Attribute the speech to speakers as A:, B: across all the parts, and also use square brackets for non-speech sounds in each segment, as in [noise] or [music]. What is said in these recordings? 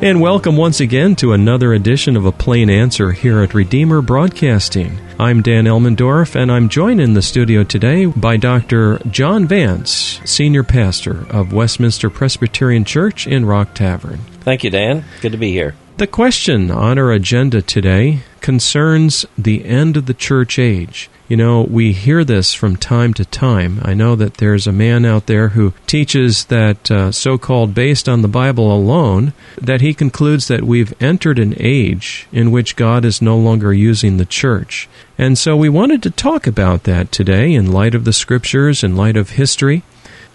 A: And welcome once again to another edition of A Plain Answer here at Redeemer Broadcasting. I'm Dan Elmendorf, and I'm joined in the studio today by Dr. John Vance, Senior Pastor of Westminster Presbyterian Church in Rock Tavern.
B: Thank you, Dan. Good to be here.
A: The question on our agenda today concerns the end of the church age. You know, we hear this from time to time. I know that there's a man out there who teaches that, uh, so called based on the Bible alone, that he concludes that we've entered an age in which God is no longer using the church. And so we wanted to talk about that today in light of the scriptures, in light of history.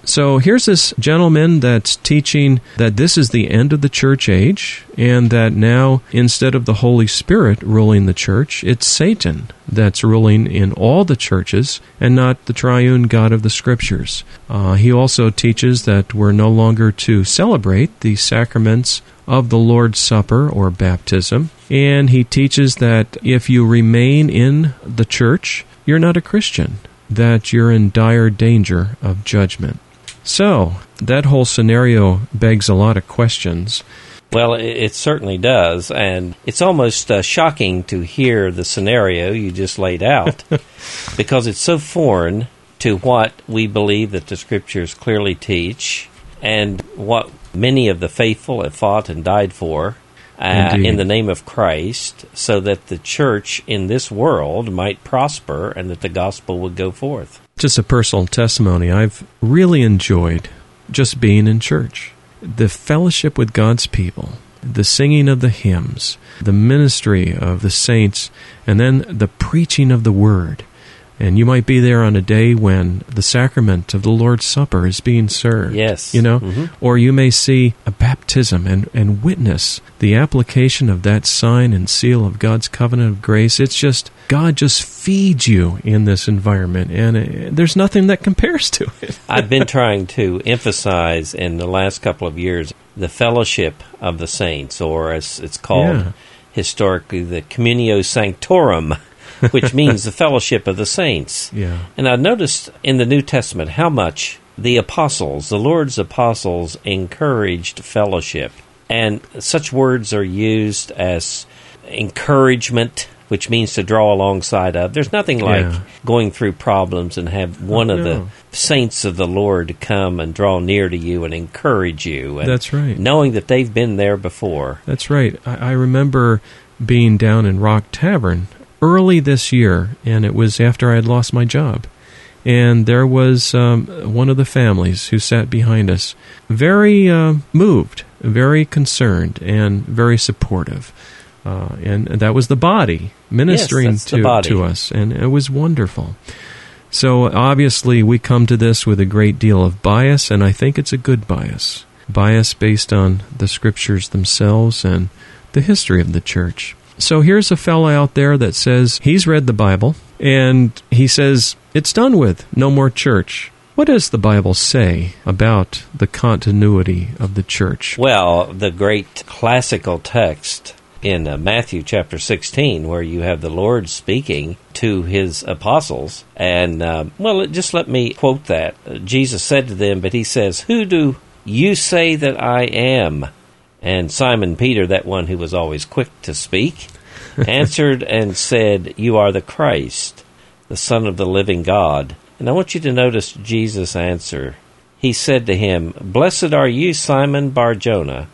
A: So here's this gentleman that's teaching that this is the end of the church age, and that now, instead of the Holy Spirit ruling the church, it's Satan that's ruling in all the churches and not the triune God of the Scriptures. Uh, he also teaches that we're no longer to celebrate the sacraments of the Lord's Supper or baptism, and he teaches that if you remain in the church, you're not a Christian, that you're in dire danger of judgment. So, that whole scenario begs a lot of questions.
B: Well, it, certainly does. And it's almost uh, shocking to hear the scenario you just laid out [laughs] because it's so foreign to what we believe that the scriptures clearly teach and what many of the faithful have fought and died for. Uh, in the name of Christ, so that the church in this world might prosper and that the gospel would go forth.
A: Just a personal testimony. I've really enjoyed just being in church. The fellowship with God's people, the singing of the hymns, the ministry of the saints, and then the preaching of the word. And you might be there on a day when the sacrament of the Lord's Supper is being served.
B: Yes.
A: You know?
B: Mm-hmm.
A: Or you may see a baptism and, and witness the application of that sign and seal of God's covenant of grace. It's just, God just feeds you in this environment, and it, there's nothing that compares to it. [laughs]
B: I've been trying to emphasize in the last couple of years the fellowship of the saints, or as it's called
A: Yeah.
B: historically, the communio sanctorum. [laughs] which [laughs] means the fellowship of the saints.
A: Yeah.
B: And I noticed in the New Testament how much the apostles, the Lord's apostles, encouraged fellowship. And such words are used as encouragement, which means to draw alongside of. There's nothing like
A: Yeah.
B: going through problems and have one of
A: no.
B: the saints of the Lord come and draw near to you and encourage you. And
A: That's right.
B: Knowing that they've been there before.
A: That's right. I, I remember being down in Rock Tavern early this year, and it was after I had lost my job. And there was um, one of the families who sat behind us, very uh, moved, very concerned, and very supportive. Uh, and that was the body ministering
B: the
A: to,
B: body.
A: to us, and it was wonderful. So obviously, we come to this with a great deal of bias, and I think it's a good bias. Bias based on the scriptures themselves and the history of the church. So here's a fellow out there that says he's read the Bible, and he says it's done with, no more church. What does the Bible say about the continuity of the church?
B: Well, the great classical text in uh, Matthew chapter 16, where you have the Lord speaking to his apostles. And, uh, well, just let me quote that. Uh, Jesus said to them, but he says, Who do you say that I am? And Simon Peter, that one who was always quick to speak, [laughs] answered and said, You are the Christ, the Son of the living God. And I want you to notice Jesus' answer. He said to him, Blessed are you, Simon Barjona,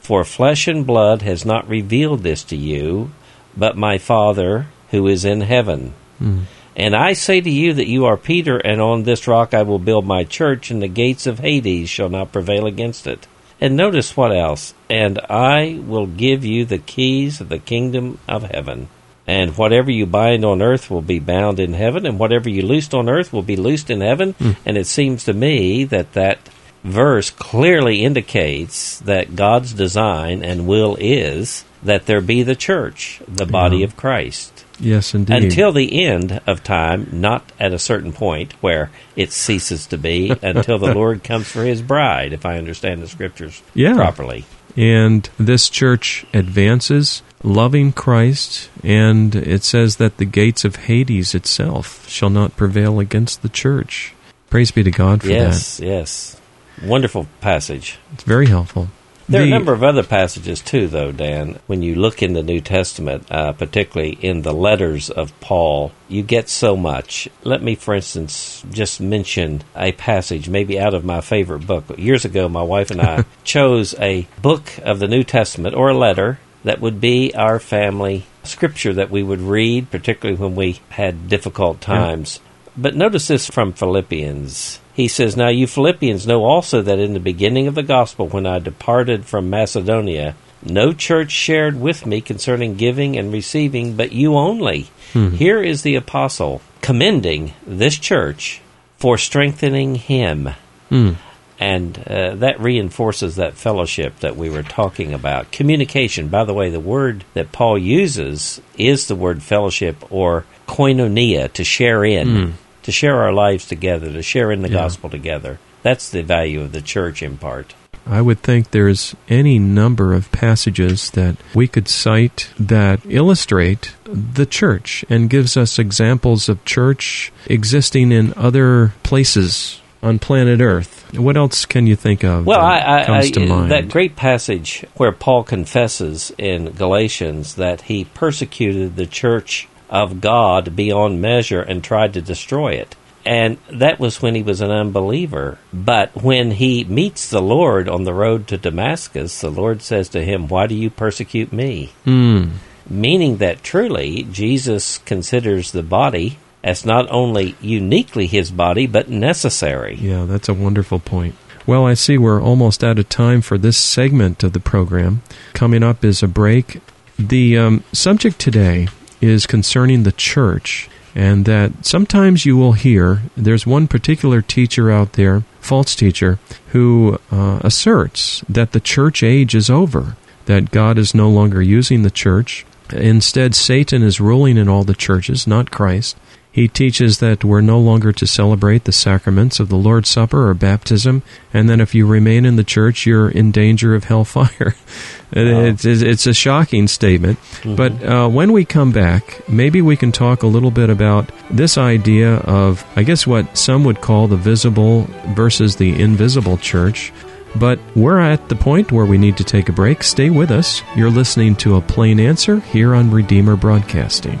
B: for flesh and blood has not revealed this to you, but my Father who is in heaven. Hmm. And I say to you that you are Peter, and on this rock I will build my church, and the gates of Hades shall not prevail against it. And notice what else? And I will give you the keys of the kingdom of heaven. And whatever you bind on earth will be bound in heaven, and whatever you loosed on earth will be loosed in heaven. Hmm. And it seems to me that that verse clearly indicates that God's design and will is that there be the church, the body
A: Yeah.
B: of Christ
A: Yes, indeed.
B: until the end of time, not at a certain point where it ceases to be, [laughs] until the Lord comes for his bride, if I understand the scriptures
A: Yeah.
B: properly.
A: And this church advances, loving Christ, and it says that the gates of Hades itself shall not prevail against the church. Praise be to God for that.
B: Yes, yes. Wonderful passage.
A: It's very helpful.
B: There are a number of other passages too, though, Dan. When you look in the New Testament, uh, particularly in the letters of Paul, you get so much. Let me, for instance, just mention a passage, maybe out of my favorite book. Years ago, my wife and I [laughs] chose a book of the New Testament or a letter that would be our family scripture that we would read, particularly when we had difficult times. But notice this from Philippians. He says, Now you Philippians know also that in the beginning of the gospel, when I departed from Macedonia, no church shared with me concerning giving and receiving, but you only. Here is the apostle commending this church for strengthening him.
A: Hmm.
B: And uh, that reinforces that fellowship that we were talking about. Communication, by the way, the word that Paul uses is the word fellowship or koinonia, to share in, to share our lives together, to share in the
A: Yeah.
B: gospel together. That's the value of the church in part.
A: I would think there's any number of passages that we could cite that illustrate the church and gives us examples of church existing in other places on planet Earth. What else can you think of?
B: Well,
A: that
B: I, I,
A: comes
B: I,
A: uh, mind.
B: that great passage where Paul confesses in Galatians that he persecuted the church of God beyond measure and tried to destroy it. And that was when he was an unbeliever. But when he meets the Lord on the road to Damascus, the Lord says to him, Why do you persecute me?
A: Hmm.
B: Meaning that truly Jesus considers the body as not only uniquely his body, but necessary.
A: Yeah, that's a wonderful point. Well, I see we're almost out of time for this segment of the program. Coming up is a break. The um, subject today is concerning the church, and that sometimes you will hear there's one particular teacher out there, false teacher, who uh, asserts that the church age is over, that God is no longer using the church. Instead, Satan is ruling in all the churches, not Christ. He teaches that we're no longer to celebrate the sacraments of the Lord's Supper or baptism, and that if you remain in the church, you're in danger of hellfire. [laughs] it's, it's, it's a shocking statement. But uh, when we come back, maybe we can talk a little bit about this idea of, I guess, what some would call the visible versus the invisible church. But we're at the point where we need to take a break. Stay with us. You're listening to A Plain Answer here on Redeemer Broadcasting.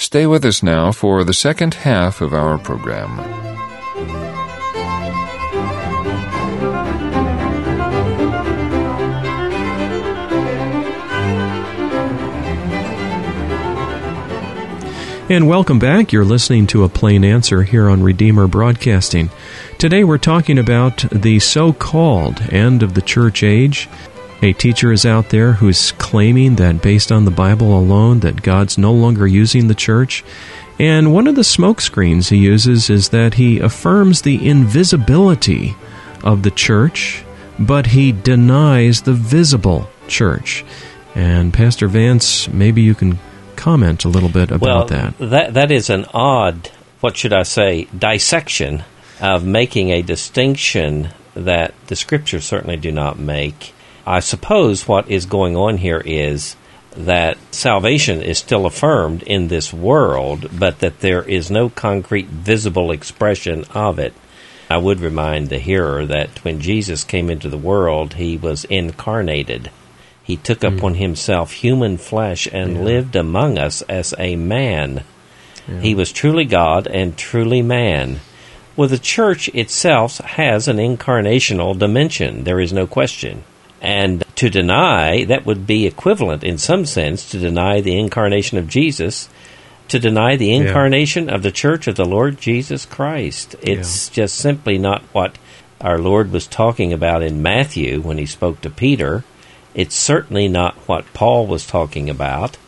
C: Stay with us now for the second half of our program.
A: And welcome back. You're listening to A Plain Answer here on Redeemer Broadcasting. Today we're talking about the so called end of the church age. A teacher is out there who's claiming that based on the Bible alone that God's no longer using the church. And one of the smokescreens he uses is that he affirms the invisibility of the church, but he denies the visible church. And Pastor Vance, maybe you can comment a little bit about
B: well,
A: that.
B: that that is an odd, what should I say, dissection of making a distinction that the scriptures certainly do not make. I suppose what is going on here is that salvation is still affirmed in this world, but that there is no concrete visible expression of it. I would remind the hearer that when Jesus came into the world, he was incarnated. He took hmm. upon himself human flesh and
A: Yeah.
B: lived among us as a man.
A: Yeah.
B: He was truly God and truly man. Well, the church itself has an incarnational dimension. There is no question. And to deny, that would be equivalent in some sense to deny the incarnation of Jesus, to deny the incarnation of the church of the Lord Jesus Christ. It's just simply not what our Lord was talking about in Matthew when he spoke to Peter. It's certainly not what Paul was talking about.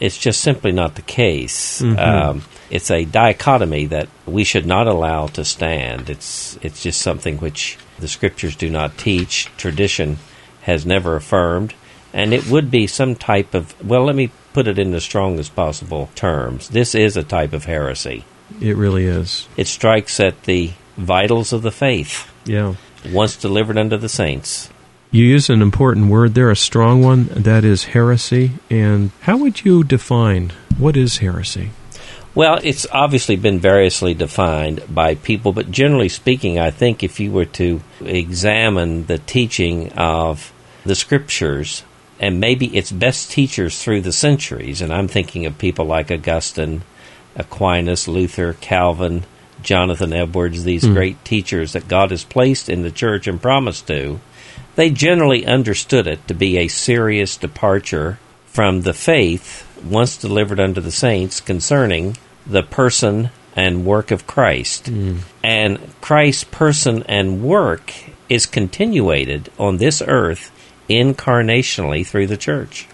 B: It's just simply not the case. Um, it's a dichotomy that we should not allow to stand. It's it's just something which the scriptures do not teach. Tradition has never affirmed, and it would be some type of well. Let me put it in the strongest possible terms. This is a type of heresy.
A: It really is.
B: It strikes at the vitals of the faith,
A: Yeah.
B: once delivered unto the saints.
A: You use an important word there, a strong one, that is heresy. And how would you define what is heresy?
B: Well, it's obviously been variously defined by people, but generally speaking, I think if you were to examine the teaching of the scriptures and maybe its best teachers through the centuries, and I'm thinking of people like Augustine, Aquinas, Luther, Calvin, Jonathan Edwards, these hmm. great teachers that God has placed in the church and promised to, they generally understood it to be a serious departure from the faith once delivered unto the saints concerning the person and work of Christ. And Christ's person and work is continuated on this earth incarnationally through the church.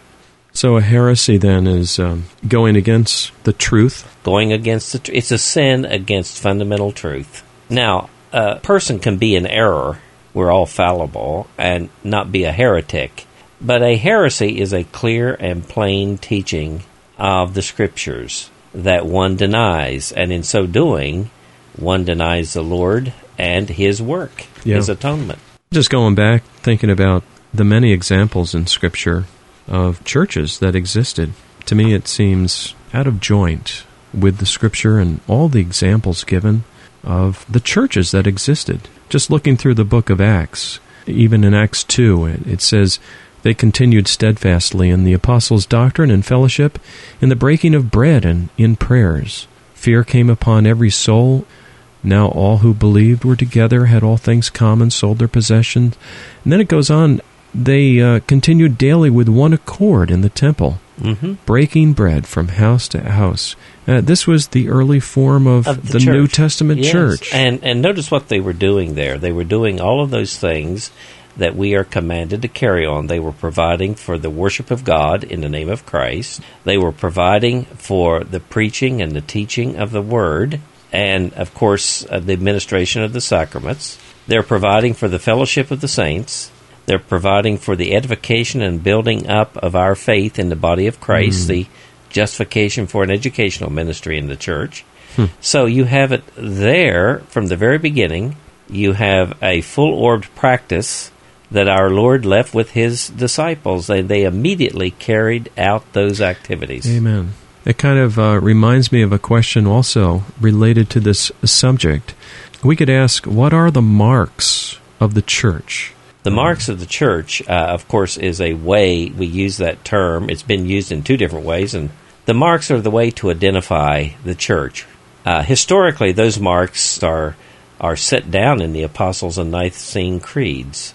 A: So a heresy then is um, going against the truth.
B: going against the tr- it's a sin against fundamental truth now a person can be in error we're all fallible and not be a heretic but a heresy is a clear and plain teaching of the scriptures that one denies and in so doing one denies the lord and his work
A: Yeah.
B: his atonement
A: Just going back, thinking about the many examples in Scripture of churches that existed, to me it seems out of joint with the Scripture and all the examples given of the churches that existed. Just looking through the book of Acts, even in Acts 2, it, it says, They continued steadfastly in the apostles' doctrine and fellowship, in the breaking of bread and in prayers. Fear came upon every soul. Now all who believed were together, had all things common, sold their possessions. And then it goes on, they uh, continued daily with one accord in the temple,
B: mm-hmm.
A: breaking bread from house to house. Uh, this was the early form of,
B: of
A: the,
B: church.
A: New Testament
B: Yes.
A: church.
B: And and notice what they were doing there. They were doing all of those things that we are commanded to carry on. They were providing for the worship of God in the name of Christ. They were providing for the preaching and the teaching of the word and of course uh, the administration of the sacraments. They're providing for the fellowship of the saints. They're providing for the edification and building up of our faith in the body of Christ, the justification for an educational ministry in the church. So you have it there from the very beginning. You have a full orbed practice that our Lord left with his disciples, and they immediately carried out those activities.
A: Amen. It kind of uh, reminds me of a question also related to this subject. We could ask, what are the marks of the church?
B: The marks of the church, uh, of course, is a way we use that term. It's been used in two different ways, and the marks are the way to identify the church. Uh, historically, those marks are are set down in the Apostles' and Nicene creeds,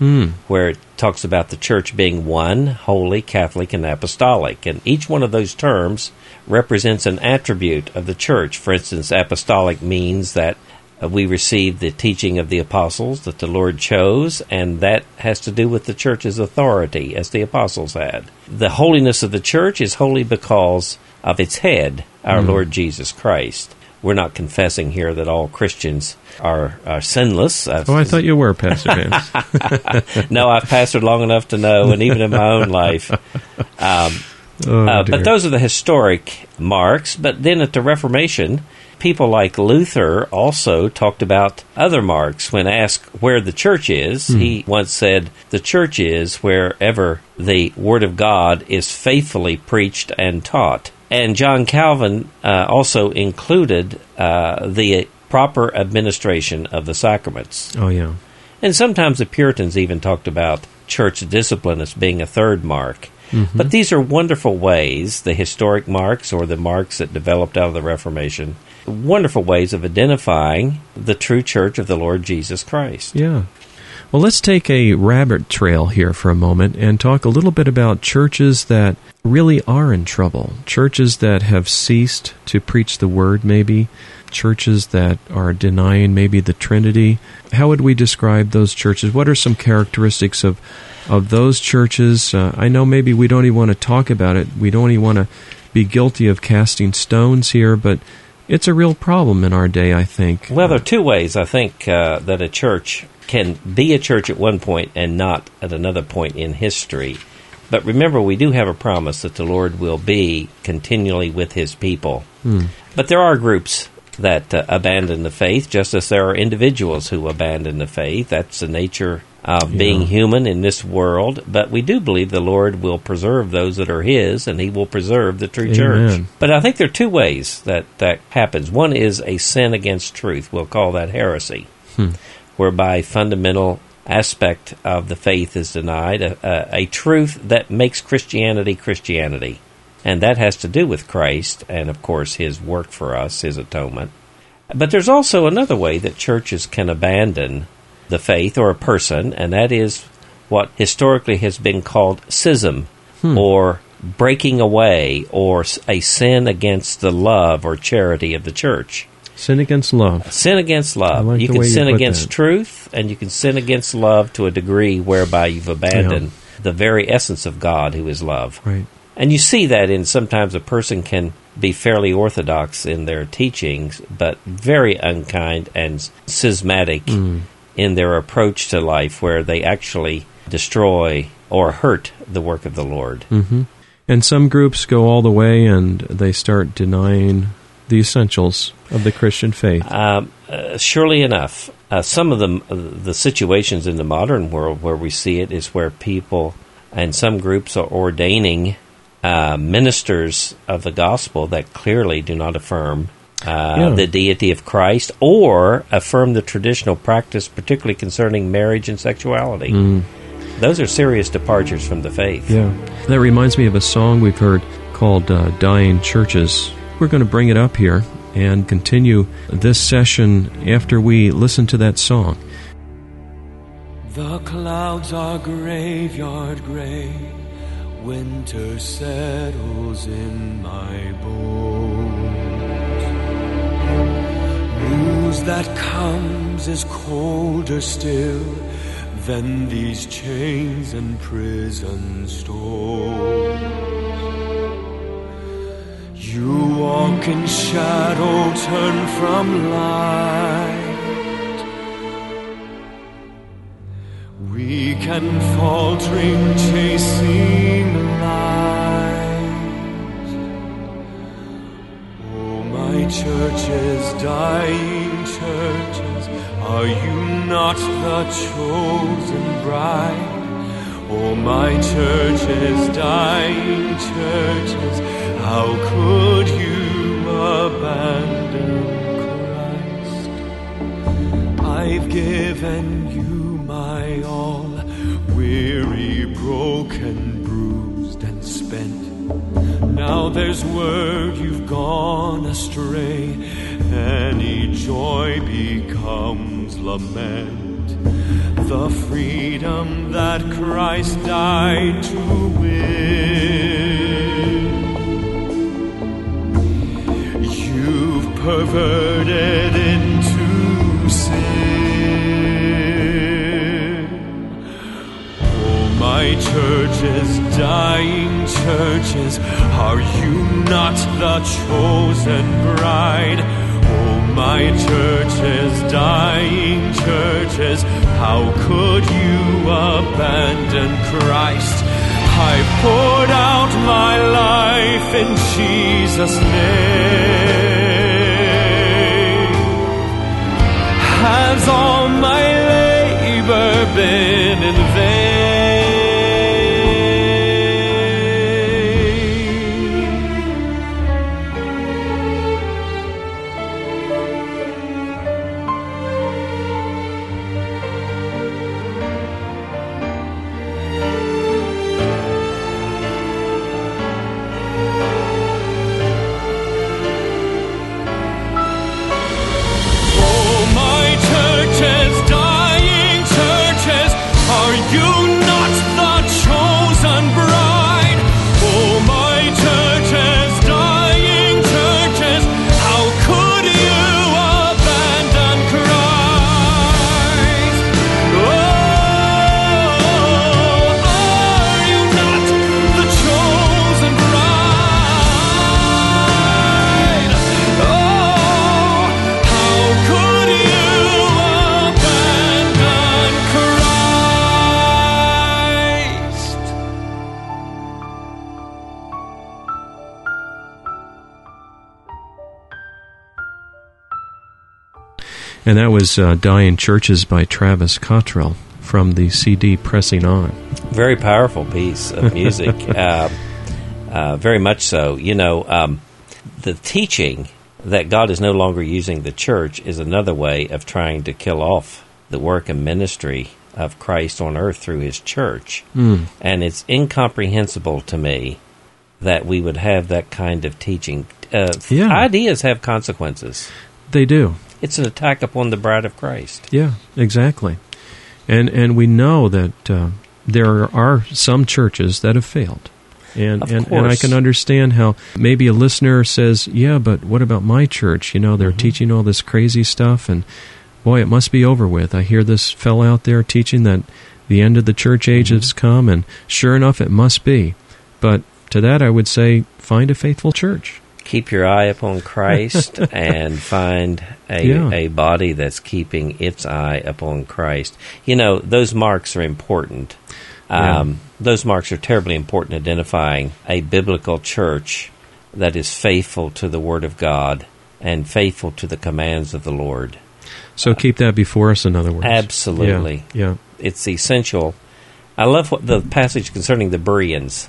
B: where it talks about the church being one, holy, Catholic, and apostolic. And each one of those terms represents an attribute of the church. For instance, apostolic means that uh, we receive the teaching of the apostles that the Lord chose, and that has to do with the church's authority, as the apostles had. The holiness of the church is holy because of its head, our Lord Jesus Christ. We're not confessing here that all Christians are, are sinless. Uh,
A: Oh, I thought you were, Pastor [laughs] Vance.
B: no, I've pastored long enough to know, and even in my own life. Um,
A: Oh,
B: uh, but those are the historic marks. But then at the Reformation, people like Luther also talked about other marks. When asked where the church is, he once said, The church is wherever the Word of God is faithfully preached and taught. And John Calvin uh, also included uh, the proper administration of the sacraments.
A: oh, yeah.
B: And sometimes the Puritans even talked about church discipline as being a third mark.
A: Mm-hmm.
B: But these are wonderful ways, the historic marks or the marks that developed out of the Reformation, wonderful ways of identifying the true church of the Lord Jesus Christ.
A: Yeah. Well, let's take a rabbit trail here for a moment and talk a little bit about churches that really are in trouble. Churches that have ceased to preach the word, maybe. Churches that are denying maybe the Trinity. How would we describe those churches? What are some characteristics of, of those churches? Uh, I know maybe we don't even want to talk about it. We don't even want to be guilty of casting stones here, but it's a real problem in our day, I think.
B: Well, there are two ways I think uh, that a church can be a church at one point and not at another point in history. But remember, we do have a promise that the Lord will be continually with his people.
A: Hmm.
B: But there are groups that uh, abandon the faith, just as there are individuals who abandon the faith. That's the nature of
A: Yeah.
B: being human in this world. But we do believe the Lord will preserve those that are his, and he will preserve the true church. But I think there are two ways that that happens. One is a sin against truth. We'll call that heresy
A: Hmm.
B: Whereby fundamental aspect of the faith is denied, a, a, a truth that makes Christianity Christianity. And that has to do with Christ and, of course, his work for us, his atonement. But there's also another way that churches can abandon the faith or a person, and that is what historically has been called schism hmm. or breaking away or a sin against the love or charity of the church.
A: Sin against love.
B: Sin against love.
A: Like
B: you can
A: way you
B: sin against
A: that.
B: truth, and you can sin against love to a degree whereby you've abandoned the very essence of God, who is love.
A: Right.
B: And you see that in sometimes a person can be fairly orthodox in their teachings, but very unkind and schismatic
A: Mm.
B: in their approach to life, where they actually destroy or hurt the work of the Lord.
A: hmm And some groups go all the way and they start denying the essentials of the Christian faith.
B: Um, uh, surely enough, uh, some of the the situations in the modern world where we see it is where people and some groups are ordaining uh, ministers of the gospel that clearly do not affirm uh,
A: Yeah.
B: the deity of Christ or affirm the traditional practice, particularly concerning marriage and sexuality.
A: Mm.
B: Those are serious departures from the faith.
A: Yeah. That reminds me of a song we've heard called uh, Dying Churches. We're going to bring it up here and continue this session after we listen to that song.
D: The clouds are graveyard gray. Winter settles in my bones. News that comes is colder still than these chains and prison stores. You walk in shadow, turn from light. Weak and faltering, chasing light. Oh, my churches, dying churches, are you not the chosen bride? Oh, my churches, dying churches, how could you abandon Christ? I've given you my all, weary, broken, bruised, and spent. Now there's word you've gone astray, any joy becomes lament. The freedom that Christ died to win. Perverted into sin. Oh, my churches, dying churches, are you not the chosen bride? Oh, my churches, dying churches, how could you abandon Christ? I poured out my life in Jesus' name.
A: And that was uh, Dying Churches by Travis Cottrell from the CD Pressing On.
B: Very powerful piece of music. uh, [laughs] uh, very much so. You know, um, the teaching that God is no longer using the church is another way of trying to kill off the work and ministry of Christ on earth through his church.
A: Mm.
B: And it's incomprehensible to me that we would have that kind of teaching. Uh,
A: Yeah.
B: Ideas have consequences.
A: They do.
B: It's an attack upon the bride of Christ.
A: Yeah, exactly. And and we know that uh, there are some churches that have failed. And, and and I can understand how maybe a listener says, "Yeah, but what about my church? You know, they're
B: Mm-hmm.
A: teaching all this crazy stuff and boy, it must be over with. I hear this fellow out there teaching that the end of the church age
B: Mm-hmm.
A: has come and sure enough it must be." But to that I would say find a faithful church.
B: Keep your eye upon Christ [laughs] and find a,
A: Yeah.
B: a body that's keeping its eye upon Christ. You know, those marks are important.
A: Yeah.
B: Um, Those marks are terribly important identifying a biblical church that is faithful to the Word of God and faithful to the commands of the Lord.
A: So keep that before us in other words.
B: Absolutely.
A: Yeah. yeah.
B: It's essential. I love what the passage concerning the Bereans.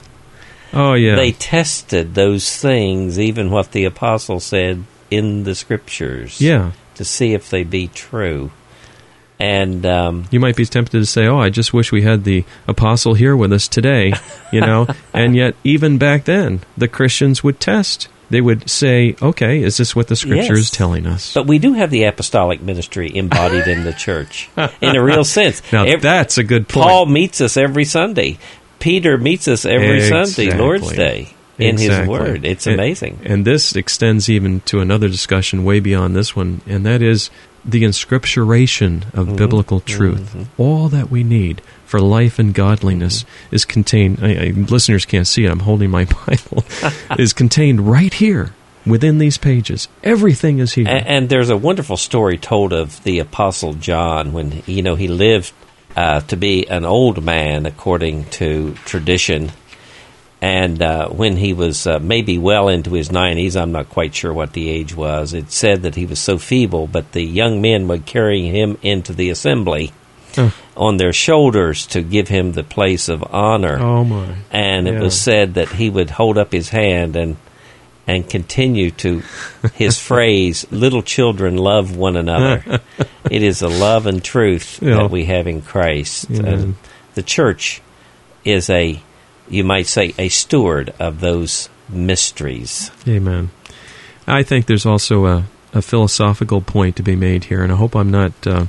A: Oh yeah.
B: They tested those things, even what the apostle said in the scriptures,
A: yeah.
B: to see if they be true. And um,
A: You might be tempted to say, "Oh, I just wish we had the apostle here with us today," you know. [laughs] and yet, even back then, the Christians would test. They would say, "Okay, is this what the Scripture is telling us?"
B: but we do have the apostolic ministry embodied in the [laughs] church in a real sense.
A: now
B: Ev-
A: that's a good point.
B: Paul meets us every Sunday. Peter meets us every Sunday, Lord's Day, in his word. It's
A: And-
B: amazing.
A: And this extends even to another discussion way beyond this one, and that is the inscripturation of
B: Mm-hmm.
A: biblical truth. All that we need for life and godliness
B: Mm-hmm.
A: is contained. I, I, listeners can't see it. I'm holding my [laughs] Bible. [laughs] is contained right here within these pages. Everything is here.
B: And, and there's a wonderful story told of the Apostle John when you know he lived uh, to be an old man according to tradition, and uh, when he was uh, maybe well into his 90s, I'm not quite sure what the age was. It said that he was so feeble, but the young men would carry him into the assembly on their shoulders to give him the place of honor
A: oh my!
B: and it
A: Yeah.
B: was said that he would hold up his hand and and continue to his [laughs] phrase little children love one another it is a love and truth [laughs]
A: Yeah.
B: that we have in christ and the church is a you might say a steward of those mysteries
A: Amen. I think there's also a, a philosophical point to be made here, and I hope I'm not uh,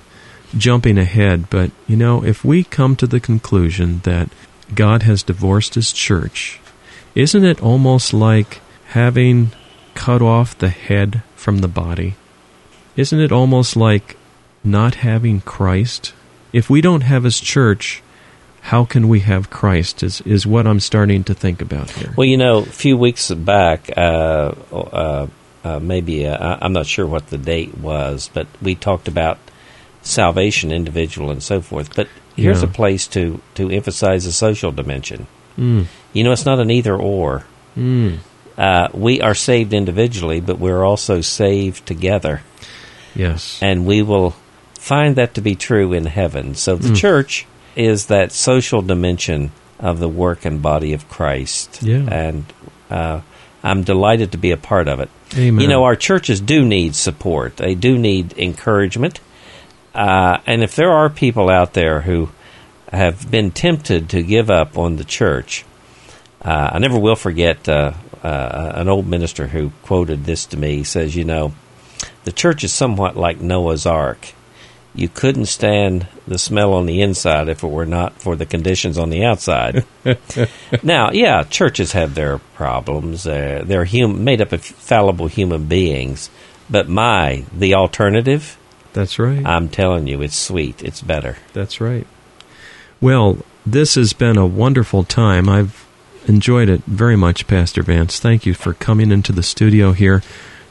A: jumping ahead, but you know, if we come to the conclusion that God has divorced his church, isn't it almost like having cut off the head from the body? Isn't it almost like not having Christ? If we don't have his church, how can we have Christ? Is is what I'm starting to think about here.
B: well you know a few weeks back uh, uh, uh, maybe uh, i'm not sure what the date was but we talked about salvation individual and so forth but here's
A: Yeah.
B: a place to to emphasize the social dimension
A: Mm,
B: you know it's not an either or
A: mm,
B: uh, we are saved individually but we're also saved together
A: yes.
B: and we will find that to be true in heaven so the
A: Mm.
B: church is that social dimension of the work and body of christ
A: Yeah.
B: and uh, i'm delighted to be a part of it
A: Amen.
B: you know, our churches do need support. They do need encouragement. Uh, and if there are people out there who have been tempted to give up on the church, uh, I never will forget uh, uh, an old minister who quoted this to me. Says, You know, the church is somewhat like Noah's Ark. You couldn't stand the smell on the inside if it were not for the conditions on the outside. [laughs] now, yeah, churches have their problems. Uh, they're hum- made up of fallible human beings. But my, the alternative,
A: That's right.
B: I'm telling you, it's sweet. It's better.
A: That's right. Well, this has been a wonderful time. I've enjoyed it very much, Pastor Vance. Thank you for coming into the studio here,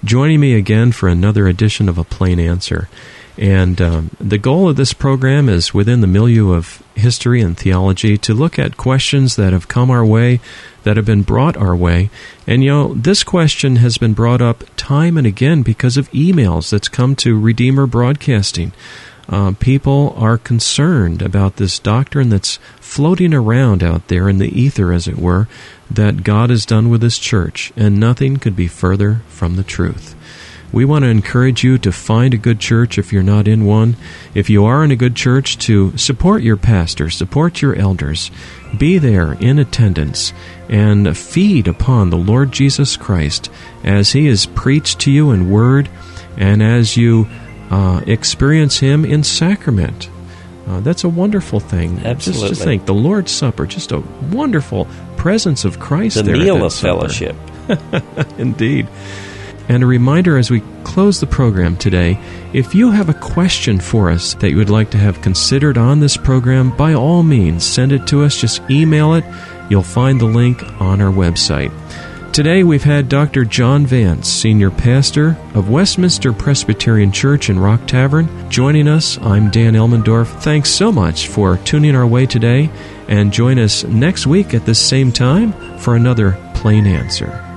A: joining me again for another edition of A Plain Answer. And um, the goal of this program is within the milieu of history and theology to look at questions that have come our way, that have been brought our way. And you know, this question has been brought up time and again because of emails that's come to Redeemer Broadcasting. Uh, people are concerned about this doctrine that's floating around out there in the ether, as it were, that God has done with His church, and nothing could be further from the truth. We want to encourage you to find a good church if you're not in one. If you are in a good church, to support your pastor, support your elders, be there in attendance, and feed upon the Lord Jesus Christ as He is preached to you in word and as you uh, experience Him in sacrament. Uh, that's a wonderful thing.
B: Absolutely.
A: Just to think, the Lord's Supper, just a wonderful presence of Christ
B: the
A: there.
B: meal of fellowship. [laughs]
A: Indeed. And a reminder as we close the program today if you have a question for us that you would like to have considered on this program, by all means, send it to us. Just email it. You'll find the link on our website. Today we've had Dr. John Vance, Senior Pastor of Westminster Presbyterian Church in Rock Tavern, joining us. I'm Dan Elmendorf. Thanks so much for tuning our way today, and join us next week at this same time for another Plain Answer.